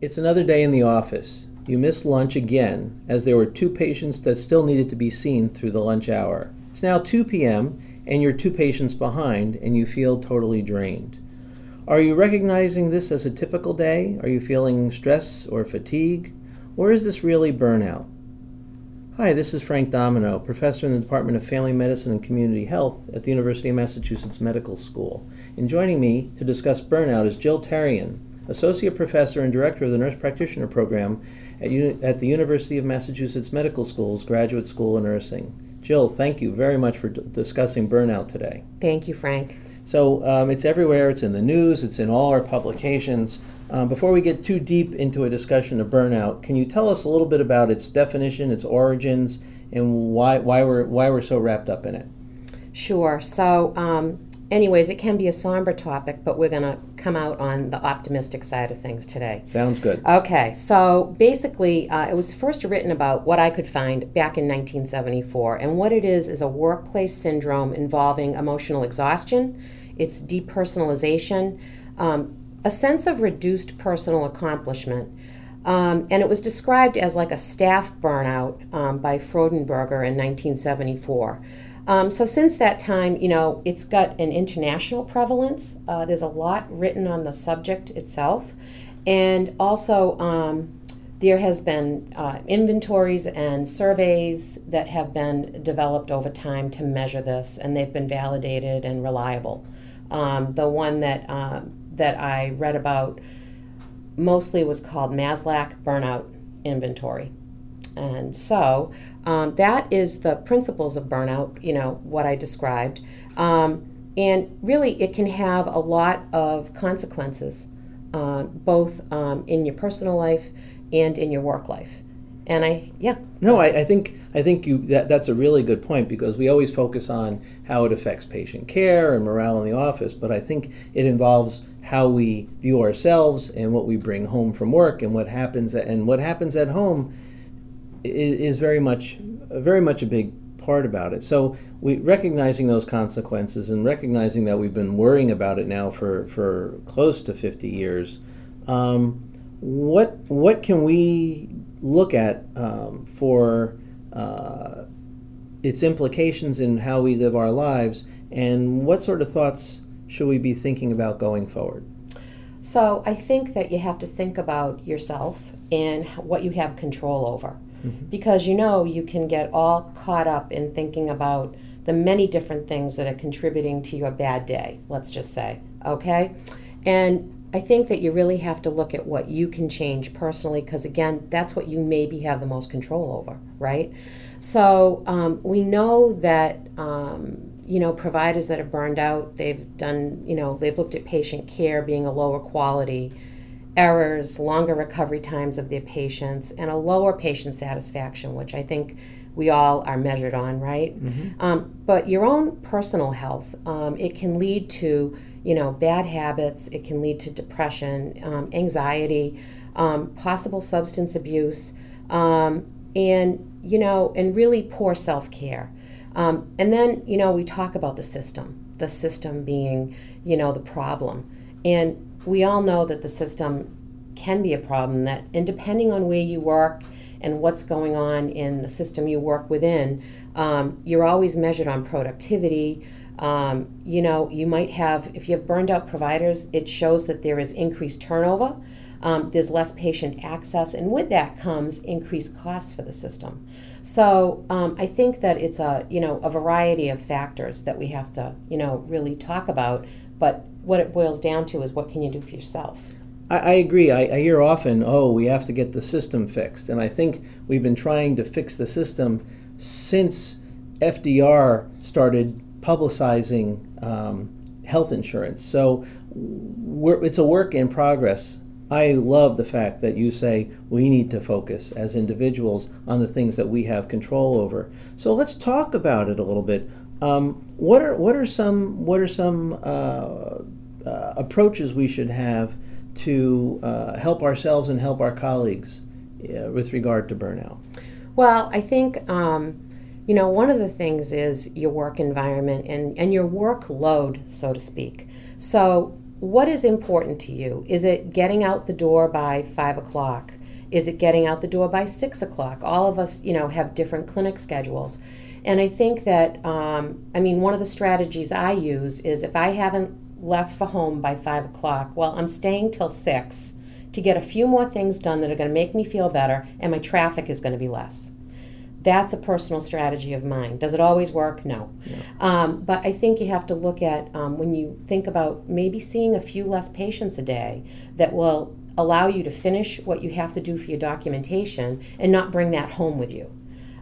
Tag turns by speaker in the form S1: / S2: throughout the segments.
S1: It's another day in the office. You missed lunch again, as there were two patients that still needed to be seen through the lunch hour. It's now 2 p.m., and you're two patients behind, and you feel totally drained. Are you recognizing this as a typical day? Are you feeling stress or fatigue? Or is this really burnout? Hi, this is Frank Domino, professor in the Department of Family Medicine and Community Health at the University of Massachusetts Medical School. And joining me to discuss burnout is Jill Therrien, Associate Professor and Director of the Nurse Practitioner Program at, Uni- at the University of Massachusetts Medical School's Graduate School of Nursing. Jill, thank you very much for d- discussing burnout today.
S2: Thank you, Frank.
S1: So um, it's everywhere, it's in the news, it's in all our publications. Um, before we get too deep into a discussion of burnout, can you tell us a little bit about its definition, its origins, and why, why, we're, why we're so wrapped up in it?
S2: Sure. So, um, anyways, it can be a somber topic, but we're going to come out on the optimistic side of things today.
S1: Sounds good.
S2: Okay, so basically, uh, it was first written about what I could find back in 1974. And what it is is a workplace syndrome involving emotional exhaustion, it's depersonalization, um, a sense of reduced personal accomplishment. Um, and it was described as like a staff burnout um, by Freudenberger in 1974. Um, so since that time, you know, it's got an international prevalence. Uh, there's a lot written on the subject itself, and also um, there has been uh, inventories and surveys that have been developed over time to measure this, and they've been validated and reliable. Um, the one that um, that I read about mostly was called Maslach Burnout Inventory, and so um, that is the principles of burnout, you know, what I described. Um, and really, it can have a lot of consequences, uh, both um, in your personal life and in your work life. And I, yeah.
S1: No, I, I think I think you that, that's a really good point because we always focus on how it affects patient care and morale in the office, but I think it involves how we view ourselves and what we bring home from work and what happens and what happens at home is, very much very much a big part about it. So we recognizing those consequences and recognizing that we've been worrying about it now for, for close to 50 years. Um, what what can we look at um, for uh, its implications in how we live our lives, and what sort of thoughts should we be thinking about going forward?
S2: So I think that you have to think about yourself and what you have control over. Mm-hmm. Because you know you can get all caught up in thinking about the many different things that are contributing to your bad day, let's just say, okay? And I think that you really have to look at what you can change personally because, again, that's what you maybe have the most control over, right? So um, we know that, um, you know, providers that are burned out, they've done, you know, they've looked at patient care being a lower quality errors, longer recovery times of their patients, and a lower patient satisfaction, which I think we all are measured on, right? Mm-hmm. Um, but your own personal health, um, it can lead to, you know, bad habits. It can lead to depression, um, anxiety, um, possible substance abuse, um, and you know, and really poor self care. Um, and then, you know, we talk about the system, the system being, you know, the problem, and we all know that the system can be a problem that and depending on where you work and what's going on in the system you work within um, you're always measured on productivity um, you know you might have if you have burned out providers it shows that there is increased turnover um, there's less patient access and with that comes increased costs for the system so um, i think that it's a you know a variety of factors that we have to you know really talk about but what it boils down to is what can you do for yourself?
S1: I, I agree. I, I, hear often, oh, we have to get the system fixed. And I think we've been trying to fix the system since FDR started publicizing um, health insurance. So it's a work in progress. I love the fact that you say we need to focus as individuals on the things that we have control over. So let's talk about it a little bit. Um, what are what are some what are some uh, uh, approaches we should have to uh, help ourselves and help our colleagues uh, with regard to burnout?
S2: Well, I think um, you know one of the things is your work environment and and your workload, so to speak. So, what is important to you? Is it getting out the door by five o'clock? Is it getting out the door by six o'clock? All of us, you know, have different clinic schedules. And I think that, um, I mean, one of the strategies I use is if I haven't left for home by five o'clock, well, I'm staying till six to get a few more things done that are going to make me feel better, and my traffic is going to be less. That's a personal strategy of mine. Does it always work? No. Yeah. Um, but I think you have to look at um, when you think about maybe seeing a few less patients a day that will allow you to finish what you have to do for your documentation and not bring that home with you.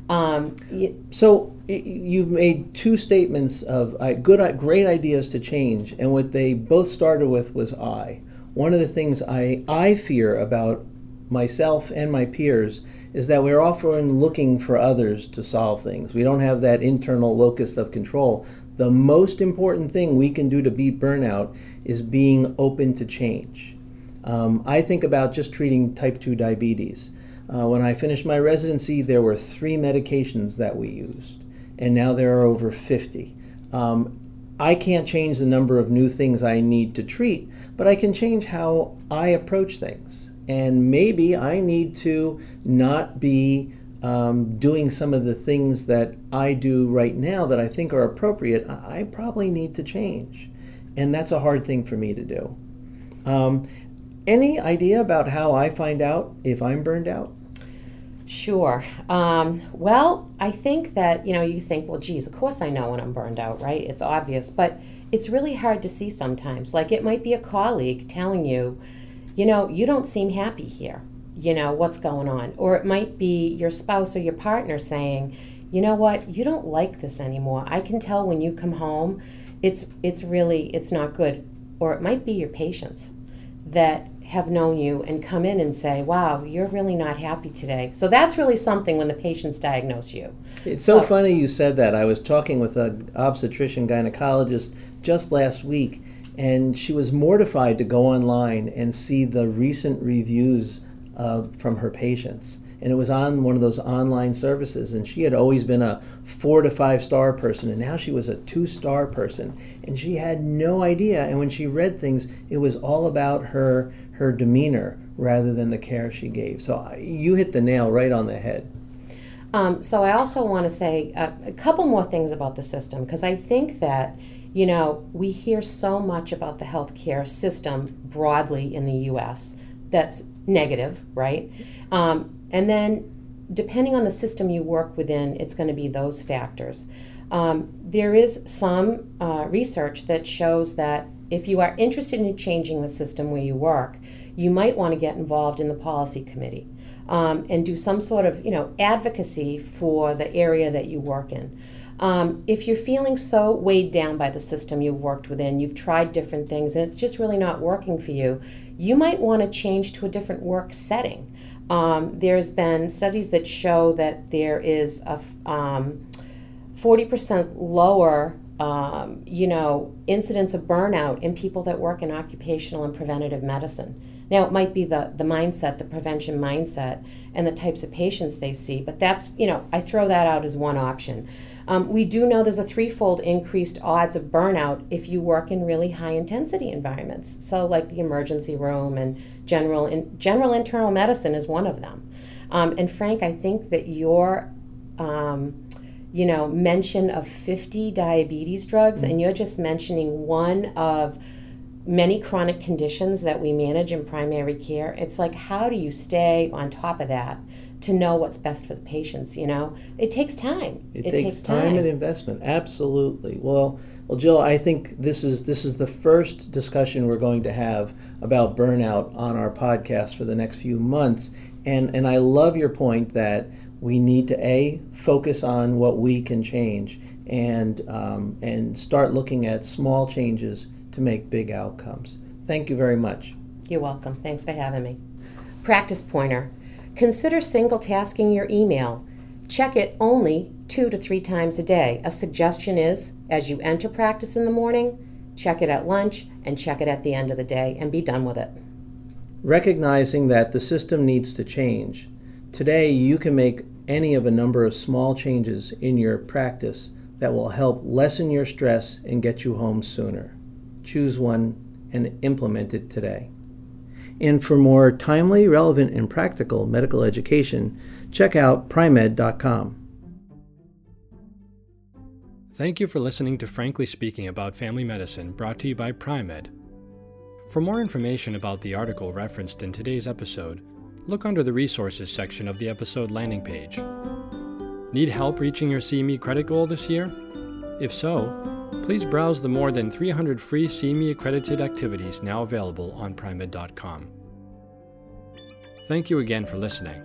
S1: Um, you, so you've made two statements of uh, good, great ideas to change, and what they both started with was I. One of the things I I fear about myself and my peers is that we're often looking for others to solve things. We don't have that internal locus of control. The most important thing we can do to beat burnout is being open to change. Um, I think about just treating type 2 diabetes. Uh, when I finished my residency, there were three medications that we used, and now there are over 50. Um, I can't change the number of new things I need to treat, but I can change how I approach things. And maybe I need to not be um, doing some of the things that I do right now that I think are appropriate. I probably need to change. And that's a hard thing for me to do. Um, any idea about how I find out if I'm burned out?
S2: Sure. Um, well, I think that, you know, you think, well, geez, of course I know when I'm burned out, right? It's obvious. But it's really hard to see sometimes. Like it might be a colleague telling you, you know, you don't seem happy here. You know, what's going on? Or it might be your spouse or your partner saying, you know what, you don't like this anymore. I can tell when you come home, it's it's really it's not good. Or it might be your patients that have known you and come in and say, wow, you're really not happy today. So that's really something when the patients diagnose you.
S1: It's so, so funny you said that. I was talking with an obstetrician gynecologist just last week, and she was mortified to go online and see the recent reviews uh, from her patients and it was on one of those online services and she had always been a four to five star person and now she was a two star person and she had no idea and when she read things it was all about her her demeanor rather than the care she gave. So you hit the nail right on the head.
S2: Um, so i also want to say a, a couple more things about the system because i think that you know we hear so much about the healthcare system broadly in the us that's negative right? Um, and then, depending on the system you work within, it's going to be those factors. Um, there is some uh, research that shows that if you are interested in changing the system where you work, you might want to get involved in the policy committee um, and do some sort of you know advocacy for the area that you work in. Um, if you're feeling so weighed down by the system you've worked within, you've tried different things, and it's just really not working for you, you might want to change to a different work setting. Um, there's been studies that show that there is a um, 40% lower, um, you know, incidents of burnout in people that work in occupational and preventative medicine. Now, it might be the, the mindset, the prevention mindset, and the types of patients they see, but that's, you know, I throw that out as one option. Um, we do know there's a threefold increased odds of burnout if you work in really high intensity environments. So, like the emergency room and general in, general internal medicine is one of them. Um, and Frank, I think that your um, you know mention of 50 diabetes drugs, and you're just mentioning one of many chronic conditions that we manage in primary care. It's like how do you stay on top of that? to know what's best for the patients. You know, it takes time.
S1: It, it takes, takes time. time and investment. Absolutely. Well, well, Jill, I think this is this is the first discussion we're going to have about burnout on our podcast for the next few months, and and I love your point that we need to a focus on what we can change and um, and start looking at small changes to make big outcomes. Thank you very much.
S2: You're welcome. Thanks for having me. Practice pointer. Consider single tasking your email. Check it only two to three times a day. A suggestion is as you enter practice in the morning, check it at lunch, and check it at the end of the day, and be done with it.
S1: Recognizing that the system needs to change. Today, you can make any of a number of small changes in your practice that will help lessen your stress and get you home sooner. Choose one and implement it today. And for more timely, relevant, and practical medical education, check out Pri-Med.com.
S3: Thank you for listening to Frankly Speaking About Family Medicine, brought to you by Pri-Med. For more information about the article referenced in today's episode, look under the Resources section of the episode landing page. Need help reaching your CME credit goal this year? If so, please browse the more than 300 free CME accredited activities now available on Pri-Med.com. Thank you again for listening.